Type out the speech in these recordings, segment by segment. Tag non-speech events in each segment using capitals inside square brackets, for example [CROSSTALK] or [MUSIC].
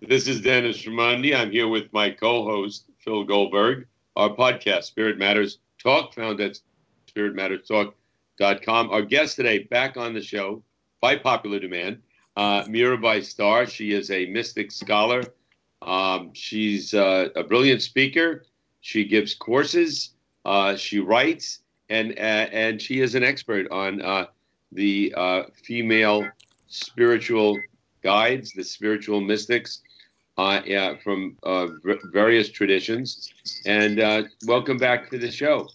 This is Dennis Raimondi. I'm here with my co-host Phil Goldberg. Our podcast, Spirit Matters Talk, found at spiritmatterstalk.com. Our guest today, back on the show by popular demand, uh, Mirabai Starr. She is a mystic scholar. Um, she's uh, a brilliant speaker. She gives courses. Uh, she writes, and uh, and she is an expert on uh, the uh, female spiritual guides, the spiritual mystics uh, yeah, from uh, various traditions. And uh, welcome back to the show.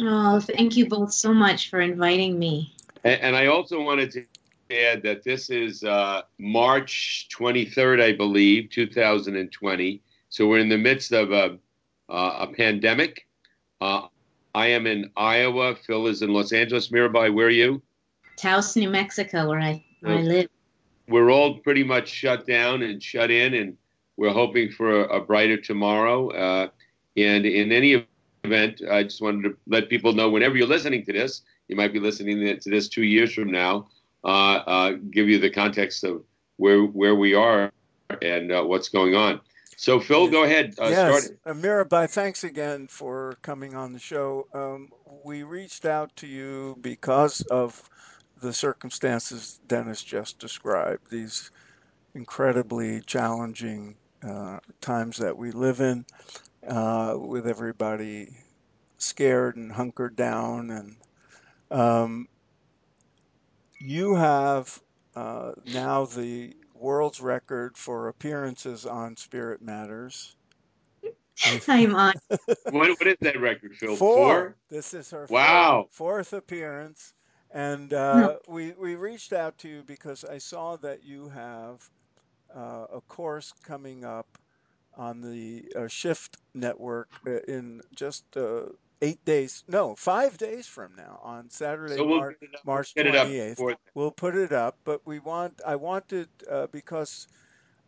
Oh, thank you both so much for inviting me. And, and I also wanted to add that this is uh, March 23rd, I believe, 2020. So we're in the midst of a, uh, a pandemic. Uh, I am in Iowa. Phil is in Los Angeles. Mirabai, where are you? Taos, New Mexico, where I, where I live. We're all pretty much shut down and shut in, and we're hoping for a, a brighter tomorrow. Uh, and in any event, I just wanted to let people know whenever you're listening to this, you might be listening to this two years from now, uh, uh, give you the context of where where we are and uh, what's going on. So, Phil, go ahead. Uh, yes, start. Mirabai, thanks again for coming on the show. Um, we reached out to you because of the circumstances Dennis just described. These incredibly challenging uh, times that we live in, uh, with everybody scared and hunkered down. And um, you have uh, now the world's record for appearances on Spirit Matters. [LAUGHS] I'm on. what, what is that record, Phil? Four. Four? This is her wow. fourth, fourth appearance. And uh, we, we reached out to you because I saw that you have uh, a course coming up on the uh, Shift Network uh, in just uh, eight days, no, five days from now on Saturday, so we'll Mar- March we'll 28th. We'll put it up, but we want, I wanted, uh, because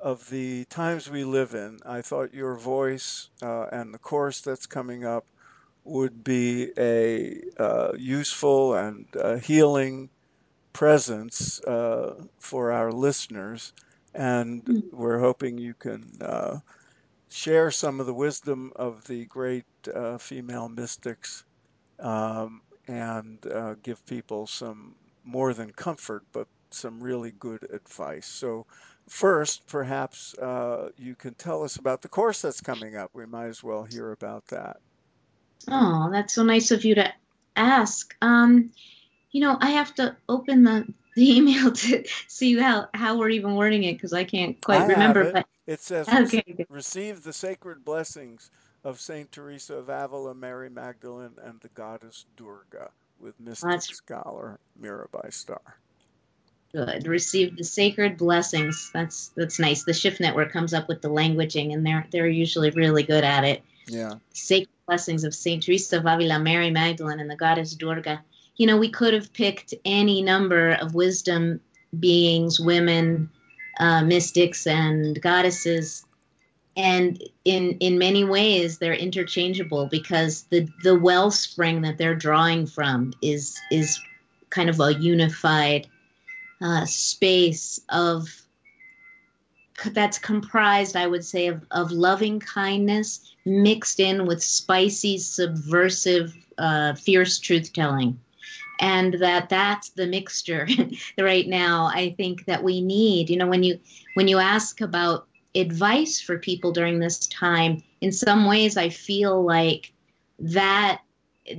of the times we live in, I thought your voice uh, and the course that's coming up would be a uh, useful and healing presence for our listeners and mm. we're hoping you can uh, share some of the wisdom of the great uh, female mystics um, and uh, give people some more than comfort, but some really good advice. So, first, perhaps uh, you can tell us about the course that's coming up. We might as well hear about that. Oh, that's so nice of you to ask. Um, you know, I have to open the [LAUGHS] the email to see how, how we're even wording it because I can't quite I remember. It. But it says, [LAUGHS] okay. receive the sacred blessings of Saint Teresa of Avila, Mary Magdalene, and the goddess Durga with mystic That's... scholar Mirabai Starr. Good. Receive the sacred blessings. That's that's nice. The Shift Network comes up with the languaging, and they're they're usually really good at it. Yeah. Sacred blessings of Saint Teresa of Avila, Mary Magdalene, and the goddess Durga you know, we could have picked any number of wisdom beings, women, uh, mystics, and goddesses. And in in many ways, they're interchangeable because the the wellspring that they're drawing from is is kind of a unified uh, space of that's comprised, I would say, of, of loving kindness mixed in with spicy, subversive, uh, fierce truth telling and that that's the mixture [LAUGHS] right now. I think that we need you know when you when you ask about advice for people during this time in some ways i feel like that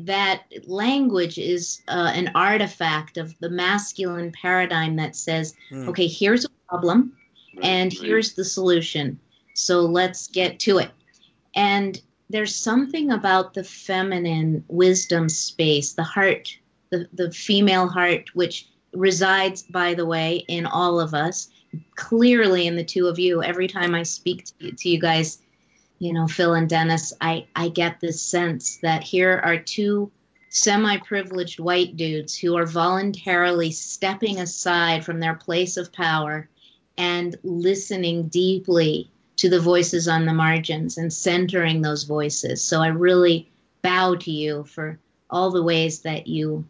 that language is uh, an artifact of the masculine paradigm that says mm. okay here's a problem and here's the solution. So let's get to it. And there's something about the feminine wisdom space the heart the, the female heart, which resides, by the way, in all of us, clearly in the two of you. Every time I speak to you, to you guys, you know, Phil and Dennis, I, I get this sense that here are two semi privileged white dudes who are voluntarily stepping aside from their place of power and listening deeply to the voices on the margins and centering those voices. So I really bow to you for all the ways that you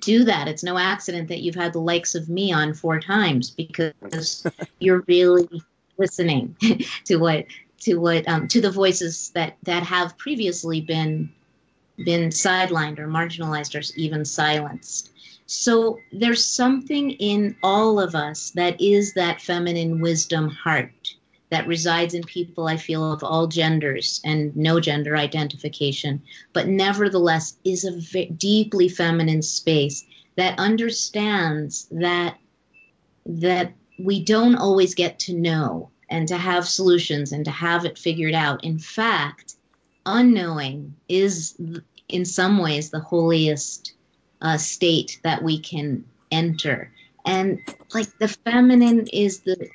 do that. It's no accident that you've had the likes of me on four times because [LAUGHS] you're really listening [LAUGHS] to what to what um, to the voices that that have previously been been sidelined or marginalized or even silenced. So there's something in all of us that is that feminine wisdom heart that resides in people I feel of all genders and no gender identification, but nevertheless is a v- deeply feminine space that understands that that we don't always get to know and to have solutions and to have it figured out. In fact, unknowing is in some ways the holiest uh, state that we can enter. And like the feminine is the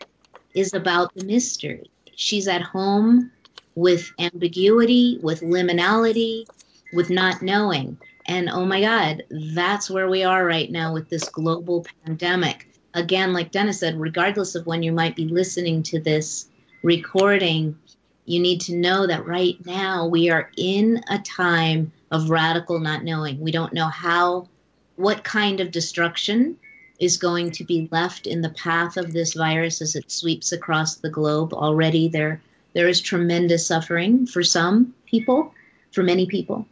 is about the mystery. She's at home with ambiguity, with liminality, with not knowing. And oh my God, that's where we are right now with this global pandemic. Again, like Dennis said, regardless of when you might be listening to this recording, you need to know that right now we are in a time of radical not knowing. We don't know how, what kind of destruction is going to be left in the path of this virus as it sweeps across the globe. Already there there is tremendous suffering for some people, for many people.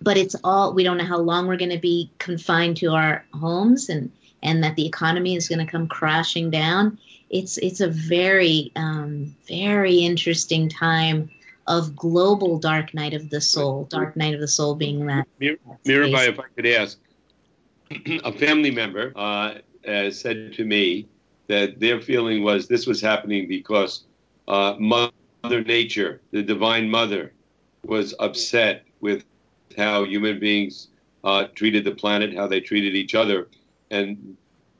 But it's all we don't know how long we're going to be confined to our homes and and that the economy is going to come crashing down. It's it's a very um, very interesting time of global dark night of the soul. Dark night of the soul being that. Mirabai, if I could ask, [CLEARS THROAT] a family member uh, said to me that their feeling was this was happening because uh, Mother Nature, the Divine Mother, was upset with how human beings uh, treated the planet, how they treated each other, and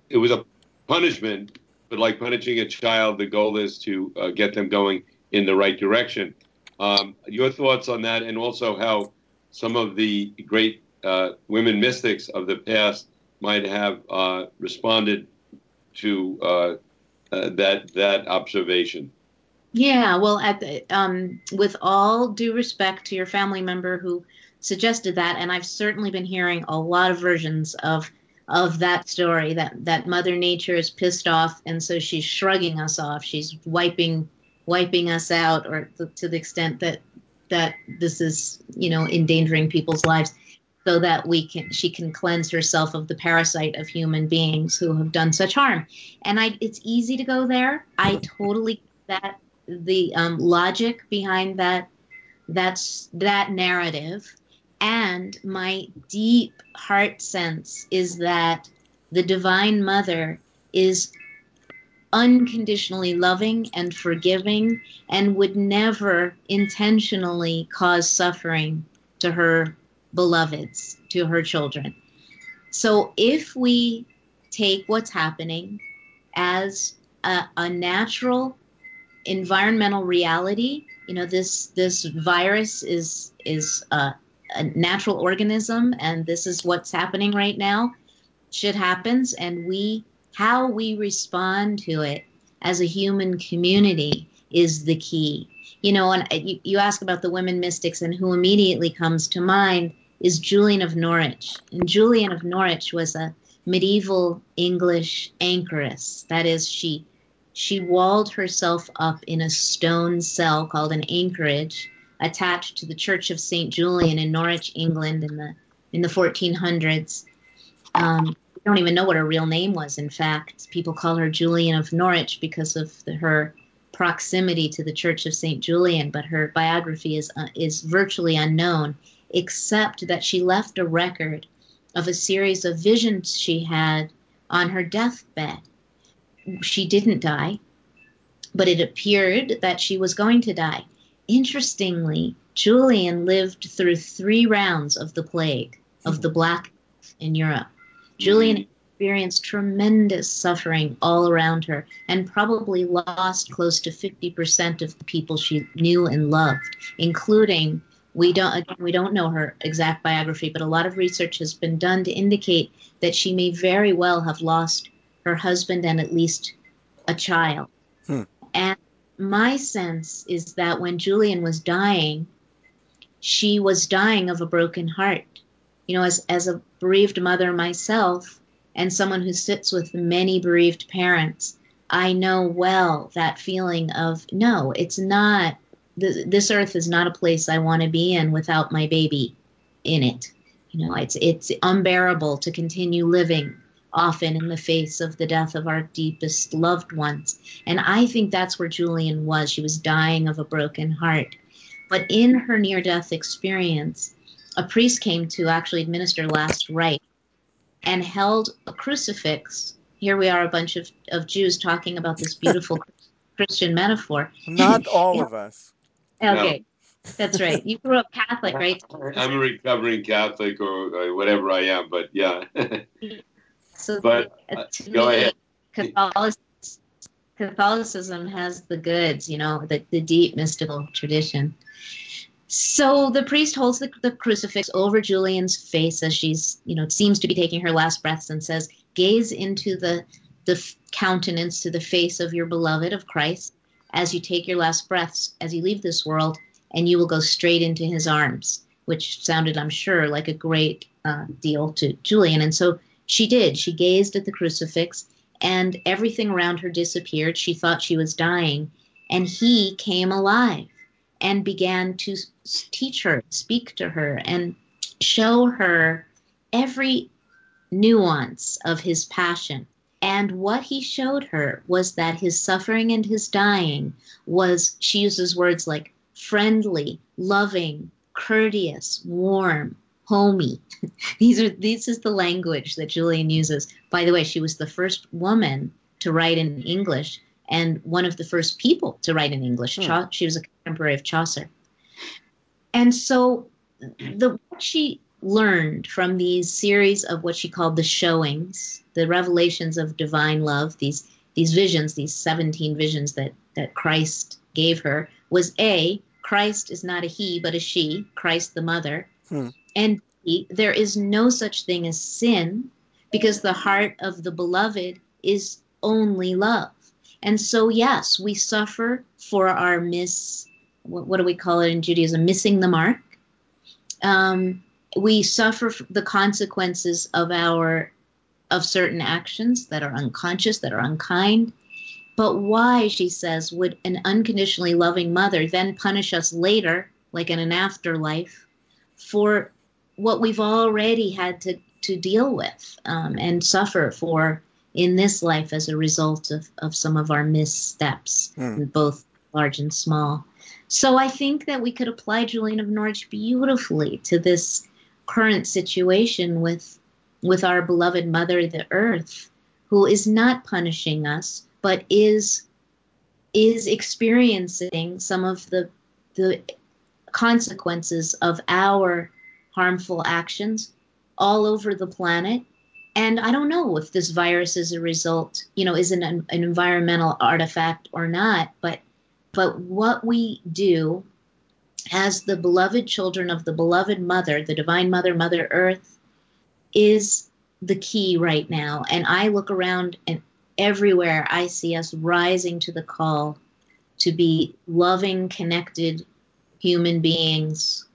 it was a punishment. But like punishing a child, the goal is to uh, get them going in the right direction. Um, your thoughts on that, and also how some of the great uh, women mystics of the past might have uh, responded to uh, uh, that that observation. Yeah, well, the, um, with all due respect to your family member who suggested that, and I've certainly been hearing a lot of versions of of that story that that Mother Nature is pissed off, and so she's shrugging us off. She's wiping wiping us out, or to, to the extent that that this is you know endangering people's lives so that we can she can cleanse herself of the parasite of human beings who have done such harm. And i it's easy to go there. I totally that the um, logic behind that that's that narrative. And my deep heart sense is that the divine mother is unconditionally loving and forgiving and would never intentionally cause suffering to her beloveds, to her children. So if we take what's happening as a, a natural environmental reality, you know, this this virus is is a, a natural organism, and this is what's happening right now. Shit happens, and we how we respond to it as a human community is the key. You know, and uh, you, you ask about the women mystics, and who immediately comes to mind is Julian of Norwich. And Julian of Norwich was a medieval English anchoress. That is, she she walled herself up in a stone cell called an anchorage, attached to the Church of Saint Julian in Norwich, England, in the in the 1400s. Um, we don't even know what her real name was. In fact, people call her Julian of Norwich because of the, her proximity to the Church of Saint Julian, but her biography is uh, is virtually unknown except that she left a record of a series of visions she had on her deathbed. She didn't die, but it appeared that she was going to die. Interestingly, Julian lived through three rounds of the plague, of the Black in Europe. Mm-hmm. Julian experienced tremendous suffering all around her and probably lost close to 50% of the people she knew and loved, including we don't again, we don't know her exact biography, but a lot of research has been done to indicate that she may very well have lost her husband and at least a child. Hmm. And my sense is that when Julian was dying, she was dying of a broken heart. You know, as as a bereaved mother myself and someone who sits with many bereaved parents, I know well that feeling of no, it's not. This earth is not a place I want to be in without my baby in it. You know, it's it's unbearable to continue living often in the face of the death of our deepest loved ones. And I think that's where Julian was. She was dying of a broken heart. But in her near death experience, a priest came to actually administer last rite and held a crucifix. Here we are, a bunch of, of Jews talking about this beautiful [LAUGHS] Christian metaphor. Not all [LAUGHS] of us. Okay. That's right. You grew up Catholic, right? [LAUGHS] I'm a recovering Catholic or, whatever I am, but yeah. so, but uh, go me, ahead. Catholicism, Catholicism has the goods, you know, the, the deep mystical tradition. So the priest holds the, the, crucifix over Julian's face as she's, you know, seems to be taking her last breaths and says, Gaze into the, the countenance, to the face of your beloved of Christ as you take your last breaths, as you leave this world, and you will go straight into his arms, which sounded, I'm sure, like a great uh, deal to Julian. And so she did. She gazed at the crucifix, and everything around her disappeared. She thought she was dying, and he came alive and began to teach her, speak to her, and show her every nuance of his passion. And what he showed her was that his suffering and his dying was, she uses words like friendly, loving, courteous, warm, homey. [LAUGHS] These are this is the language that Julian uses. By the way, she was the first woman to write in English and one of the first people to write in English. Hmm. She was a contemporary of Chaucer. And so the what she learned from these series of what she called the showings, the revelations of divine love, these these visions, these 17 visions that that Christ gave her was A, Christ is not a he but a she, Christ the mother. Hmm. And B, there is no such thing as sin because the heart of the beloved is only love. And so, yes, we suffer for our miss, what, what do we call it in Judaism? Missing the mark. Um, we suffer the consequences of our of certain actions that are unconscious, that are unkind. But why, she says, would an unconditionally loving mother then punish us later, like in an afterlife, for what we've already had to, to deal with um, and suffer for in this life as a result of, of some of our missteps, mm. both large and small. So I think that we could apply Julian of Norwich beautifully to this current situation with with our beloved mother the earth who is not punishing us but is is experiencing some of the the consequences of our harmful actions all over the planet. And I don't know if this virus is a result, you know, is an, an environmental artifact or not, but but what we do as the beloved children of the beloved mother, the divine mother, Mother Earth, is the key right now. And I look around and everywhere I see us rising to the call to be loving, connected human beings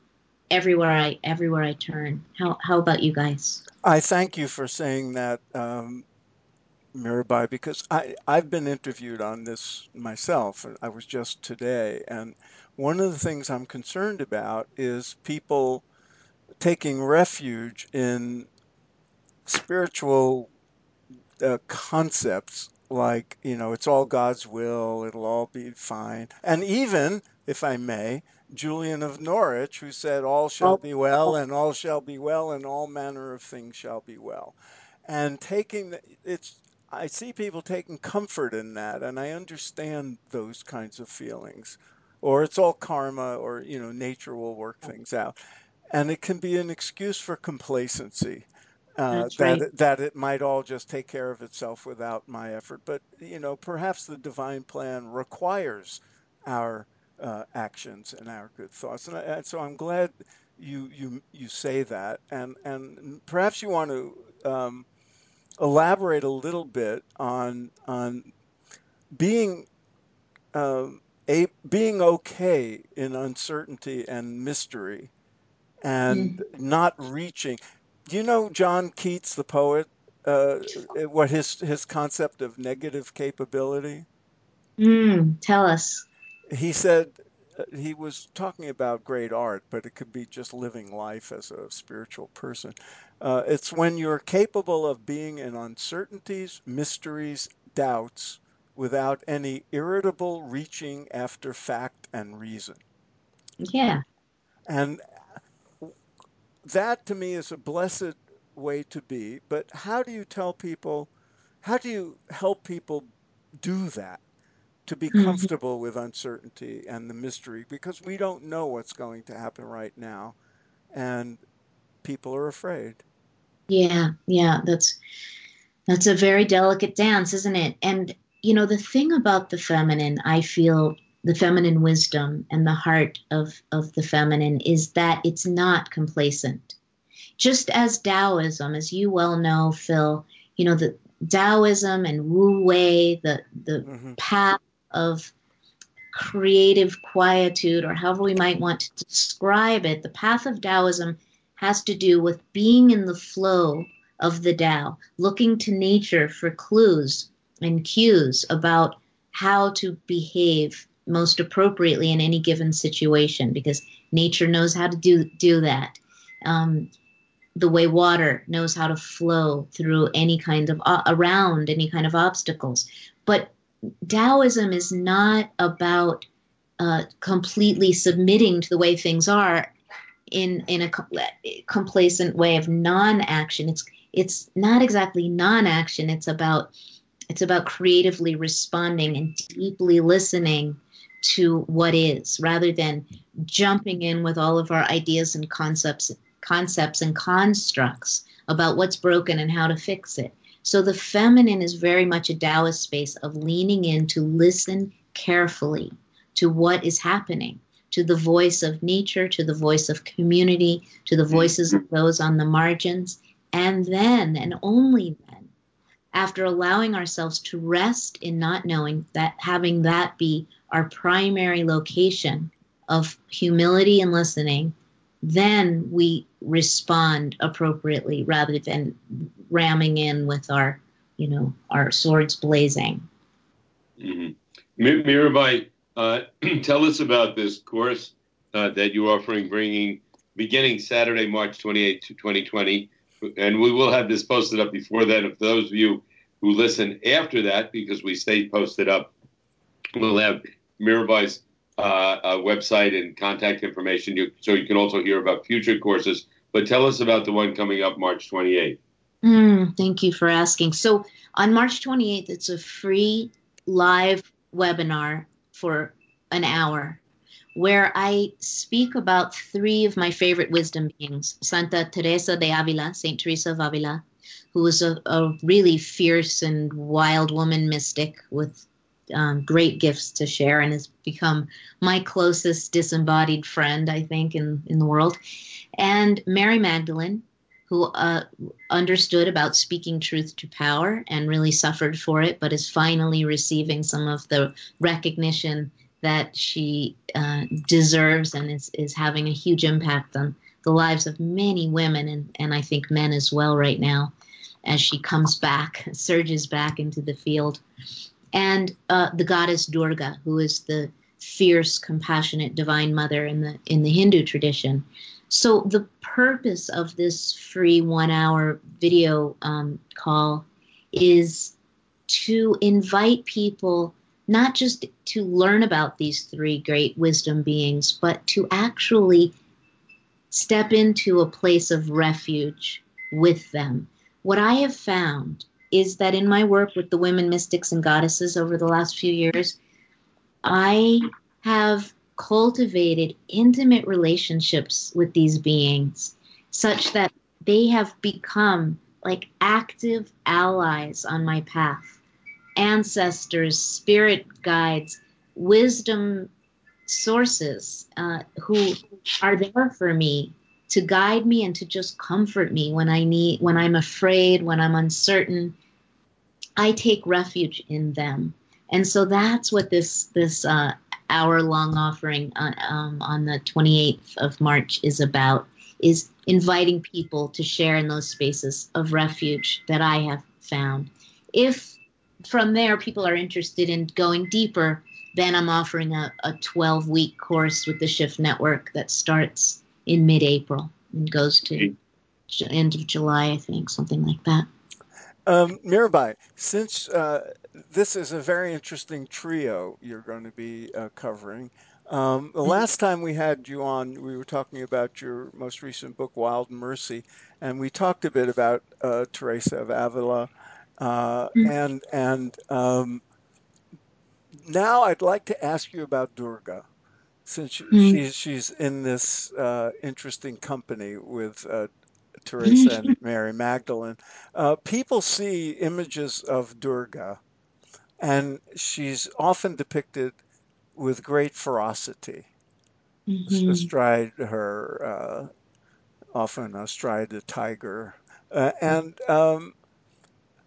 everywhere I everywhere I turn. How how about you guys? I thank you for saying that, um, Mirabai, because I, I've been interviewed on this myself. I was just today. And one of the things I'm concerned about is people taking refuge in spiritual uh, concepts like, you know, it's all God's will, it'll all be fine. And even, if I may, Julian of Norwich, who said, All shall be well, and all shall be well, and all manner of things shall be well. And taking the, it's, I see people taking comfort in that, and I understand those kinds of feelings. Or it's all karma, or, you know, nature will work things out. And it can be an excuse for complacency. Uh, that right. that it might all just take care of itself without my effort. But you know, perhaps the divine plan requires our uh, actions and our good thoughts. And, I, and, so I'm glad you you you say that, and and perhaps you want to um, elaborate a little bit on on being um, a being okay in uncertainty and mystery, and mm. not reaching. Do you know John Keats, the poet? uh, what his his concept of negative capability? Mm, tell us. He said uh, he was talking about great art, but it could be just living life as a spiritual person. Uh, it's when you're capable of being in uncertainties, mysteries, doubts, without any irritable reaching after fact and reason. Yeah. And that to me is a blessed way to be. But how do you tell people, how do you help people do that? To be mm-hmm. comfortable mm-hmm. with uncertainty and the mystery because we don't know what's going to happen right now. And people are afraid. Yeah, yeah, that's that's a very delicate dance, isn't it? And you know, the thing about the feminine, I feel the feminine wisdom and the heart of, of the feminine is that it's not complacent. Just as Taoism, as you well know, Phil, you know, the Taoism and Wu Wei, the, the mm-hmm. path of creative quietude, or however we might want to describe it, the path of Taoism has to do with being in the flow of the Tao, looking to nature for clues and cues about how to behave most appropriately in any given situation because nature knows how to do do that. Um, the way water knows how to flow through any kind of uh, around any kind of obstacles, but Taoism is not about uh, completely submitting to the way things are in in a complacent way of non-action. It's it's not exactly non-action. It's about it's about creatively responding and deeply listening to what is rather than jumping in with all of our ideas and concepts concepts and constructs about what's broken and how to fix it. So the feminine is very much a Taoist space of leaning in to listen carefully to what is happening, to the voice of nature, to the voice of community, to the voices of those on the margins, and then and only then after allowing ourselves to rest in not knowing that having that be our primary location of humility and listening, then we respond appropriately rather than ramming in with our, you know, our swords blazing. Mm-hmm. Mirabai, uh, [CLEARS THROAT] tell us about this course uh, that you're offering, bringing beginning Saturday, March 28, 2020. And we will have this posted up before then. If those of you who listen after that, because we stay posted up, we'll have Mirabai's uh, website and contact information, you, so you can also hear about future courses. But tell us about the one coming up March 28th. Mm, thank you for asking. So on March 28th, it's a free live webinar for an hour where I speak about three of my favorite wisdom beings Santa Teresa de Avila, Saint Teresa of Avila, who was a, a really fierce and wild woman mystic with um, great gifts to share and has become my closest disembodied friend, I think, in, in the world. And Mary Magdalene, who uh, understood about speaking truth to power and really suffered for it, but is finally receiving some of the recognition that she uh, deserves and is, is having a huge impact on the lives of many women and, and I think men as well right now as she comes back, [LAUGHS] surges back into the field. And uh, the goddess Durga, who is the fierce, compassionate divine mother in the in the Hindu tradition. So the purpose of this free one-hour video um, call is to invite people not just to learn about these three great wisdom beings, but to actually step into a place of refuge with them. What I have found is that in my work with the women mystics and goddesses over the last few years, I have cultivated intimate relationships with these beings such that they have become like active allies on my path, ancestors, spirit guides, wisdom sources uh, who are there for me to guide me and to just comfort me when I need when I'm afraid, when I'm uncertain. I take refuge in them. And so that's what this this uh, hour long offering uh, um, on the 28th of March is about is inviting people to share in those spaces of refuge that I have found. If from there people are interested in going deeper, then I'm offering a, a 12 week course with the Shift Network that starts in mid April and goes to end of July, I think, something like that. Um, Mirabai, since uh, this is a very interesting trio you're going to be uh, covering, um, the last time we had you on, we were talking about your most recent book, Wild Mercy, and we talked a bit about uh, Teresa of Avila, uh, mm-hmm. and and um, now I'd like to ask you about Durga, since mm-hmm. she's she's in this uh, interesting company with uh, Teresa and Mary Magdalene. Uh, people see images of Durga, and she's often depicted with great ferocity mm-hmm. astride her, uh, often astride a tiger. Uh, and um,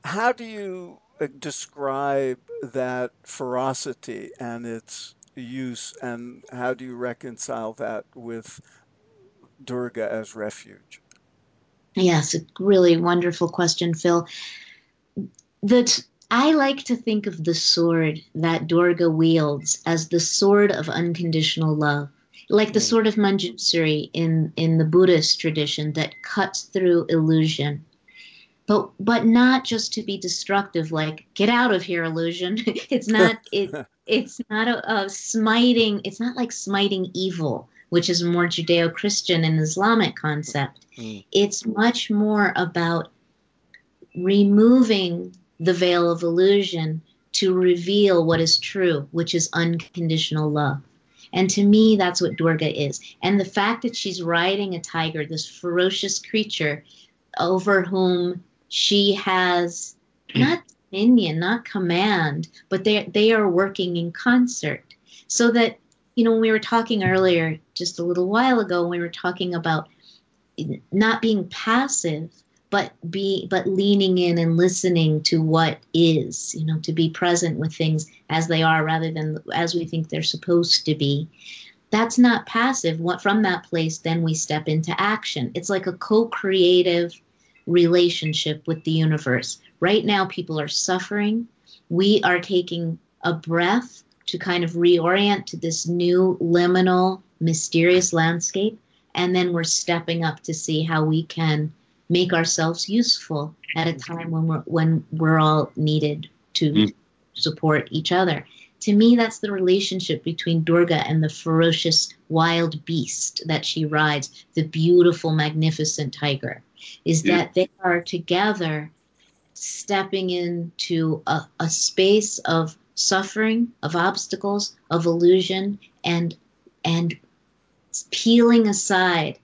how do you uh, describe that ferocity and its use, and how do you reconcile that with Durga as refuge? Yes, a really wonderful question, Phil. That I like to think of the sword that Durga wields as the sword of unconditional love, like the mm. sword of Manjushri in, in the Buddhist tradition that cuts through illusion. But, but not just to be destructive, like get out of here, illusion. [LAUGHS] it's not [LAUGHS] it, it's not a, a smiting. It's not like smiting evil, which is more Judeo-Christian and Islamic concept. Mm. It's much more about removing the veil of illusion to reveal what is true, which is unconditional love. And to me, that's what Durga is. And the fact that she's riding a tiger, this ferocious creature over whom she has not dominion, not command, but they, they are working in concert. So that, you know, when we were talking earlier, just a little while ago, we were talking about not being passive, but be but leaning in and listening to what is you know to be present with things as they are rather than as we think they're supposed to be. That's not passive. What from that place then we step into action. It's like a co-creative relationship with the universe right now people are suffering we are taking a breath to kind of reorient to this new liminal mysterious landscape and then we're stepping up to see how we can make ourselves useful at a time when we're when we're all needed to mm. support each other. To me, that's the relationship between Durga and the ferocious wild beast that she rides, the beautiful, magnificent tiger. Is yeah. that they are together stepping into a, a space of suffering, of obstacles, of illusion, and and peeling aside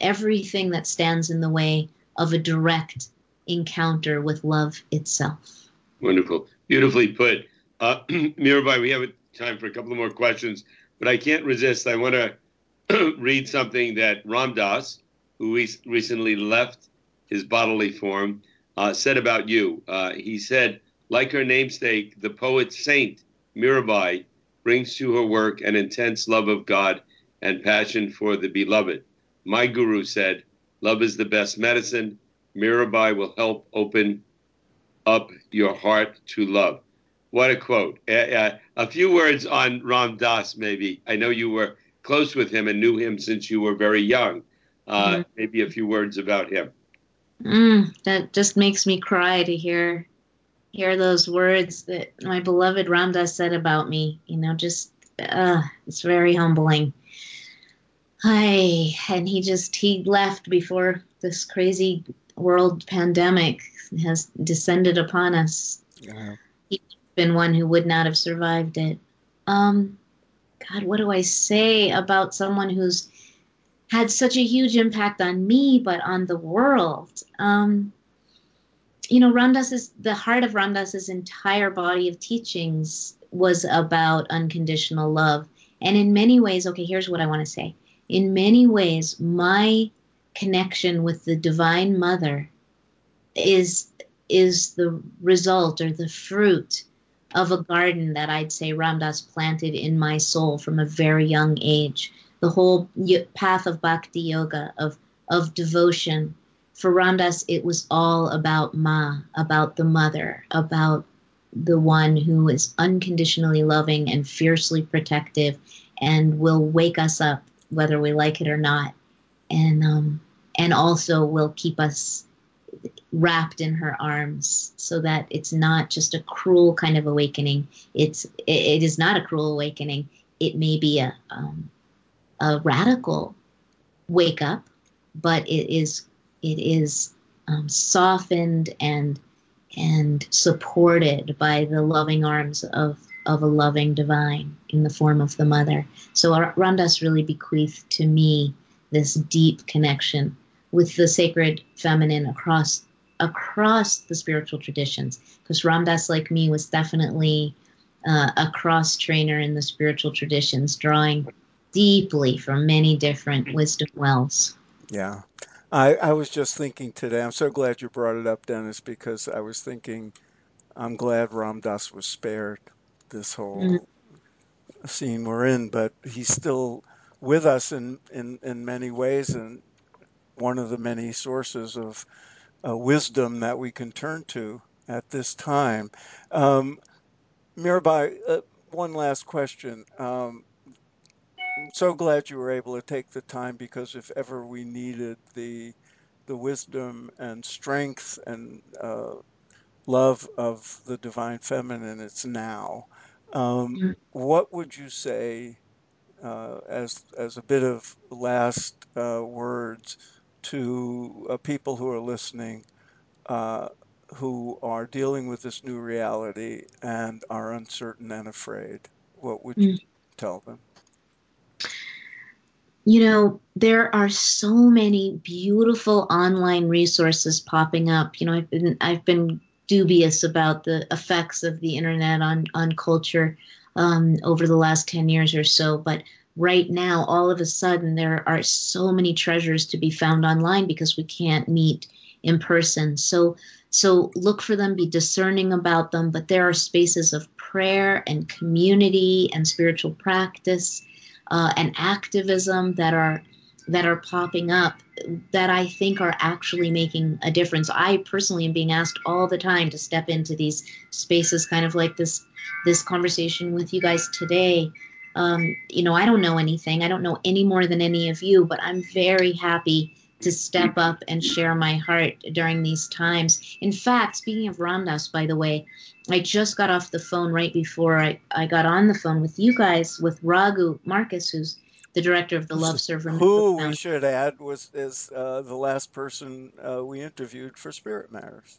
everything that stands in the way of a direct encounter with love itself. Wonderful. Beautifully put. Uh, [CLEARS THROAT] Mirabai, we have time for a couple of more questions, but I can't resist. I want [CLEARS THROAT] to read something that Ram Dass, who recently left his bodily form, uh, said about you. Uh, he said, like her namesake, the poet saint Mirabai brings to her work an intense love of God and passion for the beloved. My guru said, Love is the best medicine. Mirabai will help open up your heart to love. What a quote. Uh, uh, a few words on Ram Dass, maybe. I know you were close with him and knew him since you were very young. Uh, mm-hmm. Maybe a few words about him. Mm, that just makes me cry to hear hear those words that my beloved Ram Dass said about me. You know, just uh, it's very humbling. Hi, and he just he left before this crazy world pandemic has descended upon us. Yeah. He's been one who would not have survived it. Um, God, what do I say about someone who's had such a huge impact on me, but on the world? Um, you know, Ram Dass's the heart of Ram Dass's entire body of teachings was about unconditional love, and in many ways, okay, here's what I want to say in many ways, my connection with the Divine Mother is is the result or the fruit of a garden that I'd say Ram Dass planted in my soul from a very young age. The whole path of bhakti yoga, of of devotion. For Ram Dass, it was all about Ma, about the mother, about the one who is unconditionally loving and fiercely protective and will wake us up whether we like it or not. And um, and also will keep us wrapped in her arms so that it's not just a cruel kind of awakening. It's it, it is not a cruel awakening. It may be a um, a radical wake up but it is it is um, softened and and supported by the loving arms of of a loving divine in the form of the mother. So Ram Dass really bequeathed to me this deep connection with the sacred feminine across across the spiritual traditions. Because Ram Dass, like me, was definitely uh, a cross trainer in the spiritual traditions, drawing deeply from many different wisdom wells. Yeah. I, I was just thinking today, I'm so glad you brought it up, Dennis, because I was thinking I'm glad Ram Dass was spared this whole mm. scene we're in, but he's still with us in, in, in many ways and one of the many sources of uh, wisdom that we can turn to at this time. Um, Mirabai, uh, one last question. Um, I'm so glad you were able to take the time because if ever we needed the the wisdom and strength and uh, love of the divine feminine, it's now. Um, mm-hmm. What would you say uh, as as a bit of last uh, words to uh, people who are listening, uh, who are dealing with this new reality and are uncertain and afraid? What would you mm. tell them? You know, there are so many beautiful online resources popping up. You know, I've been I've been dubious about the effects of the internet on on culture um, over the last ten years or so, but right now, all of a sudden, there are so many treasures to be found online because we can't meet in person. So so look for them, be discerning about them. But there are spaces of prayer and community and spiritual practice uh, and activism that are that are popping up that I think are actually making a difference. I personally am being asked all the time to step into these spaces, kind of like this this conversation with you guys today. Um, you know, I don't know anything. I don't know any more than any of you, but I'm very happy to step up and share my heart during these times. In fact, speaking of Ram Dass, by the way, I just got off the phone right before I, I got on the phone with you guys with Raghu Markus, who's the director of the Love Server. Who we should add was is uh, the last person uh, we interviewed for Spirit Matters.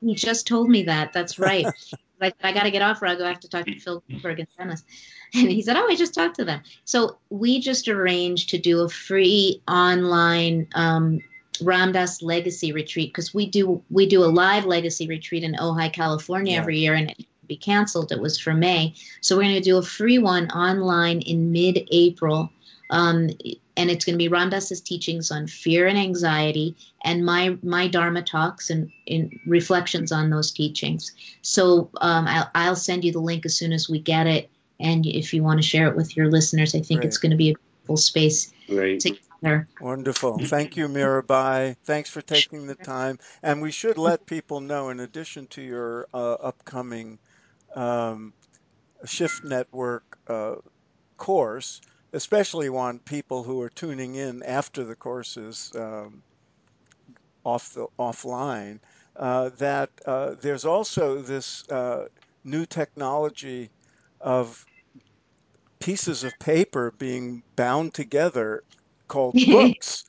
He just told me that. That's right. [LAUGHS] I, I got to get off Raghu. I go have to talk to Phil Goldberg and Dennis. [LAUGHS] And he said, "Oh, I just talked to them." So we just arranged to do a free online um, Ram Dass Legacy Retreat because we do we do a live Legacy Retreat in Ojai, California yeah. every year, and it be canceled. It was for May, so we're going to do a free one online in mid-April, um, and it's going to be Ram Dass's teachings on fear and anxiety, and my my Dharma talks and in reflections on those teachings. So um, I'll, I'll send you the link as soon as we get it, and if you want to share it with your listeners, I think Great. it's going to be a full space. Great. To, there. Wonderful. Thank you, Mirabai. Thanks for taking the time. And we should let people know, in addition to your uh, upcoming um, Shift Network uh, course, especially want people who are tuning in after the course is um, off the offline, uh, that uh, there's also this uh, new technology of pieces of paper being bound together called [LAUGHS] books.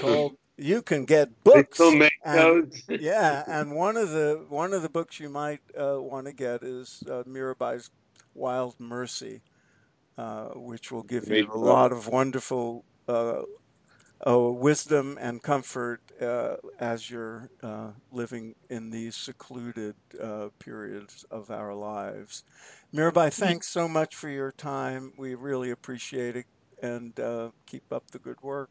called [LAUGHS] you can get books. And, [LAUGHS] yeah, and one of the one of the books you might uh, want to get is uh, Mirabai's Wild Mercy, which will give you a lot of wonderful uh, uh, wisdom and comfort uh, as you're living in these secluded periods of our lives. Mirabai, thanks so much for your time. We really appreciate it, and keep up the good work.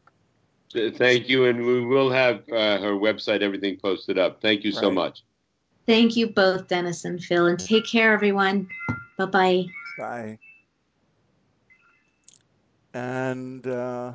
Thank you, and we will have uh, her website, everything posted up. Thank you right. so much. Thank you both, Dennis and Phil, and take care, everyone. Bye-bye. Bye. And. Uh...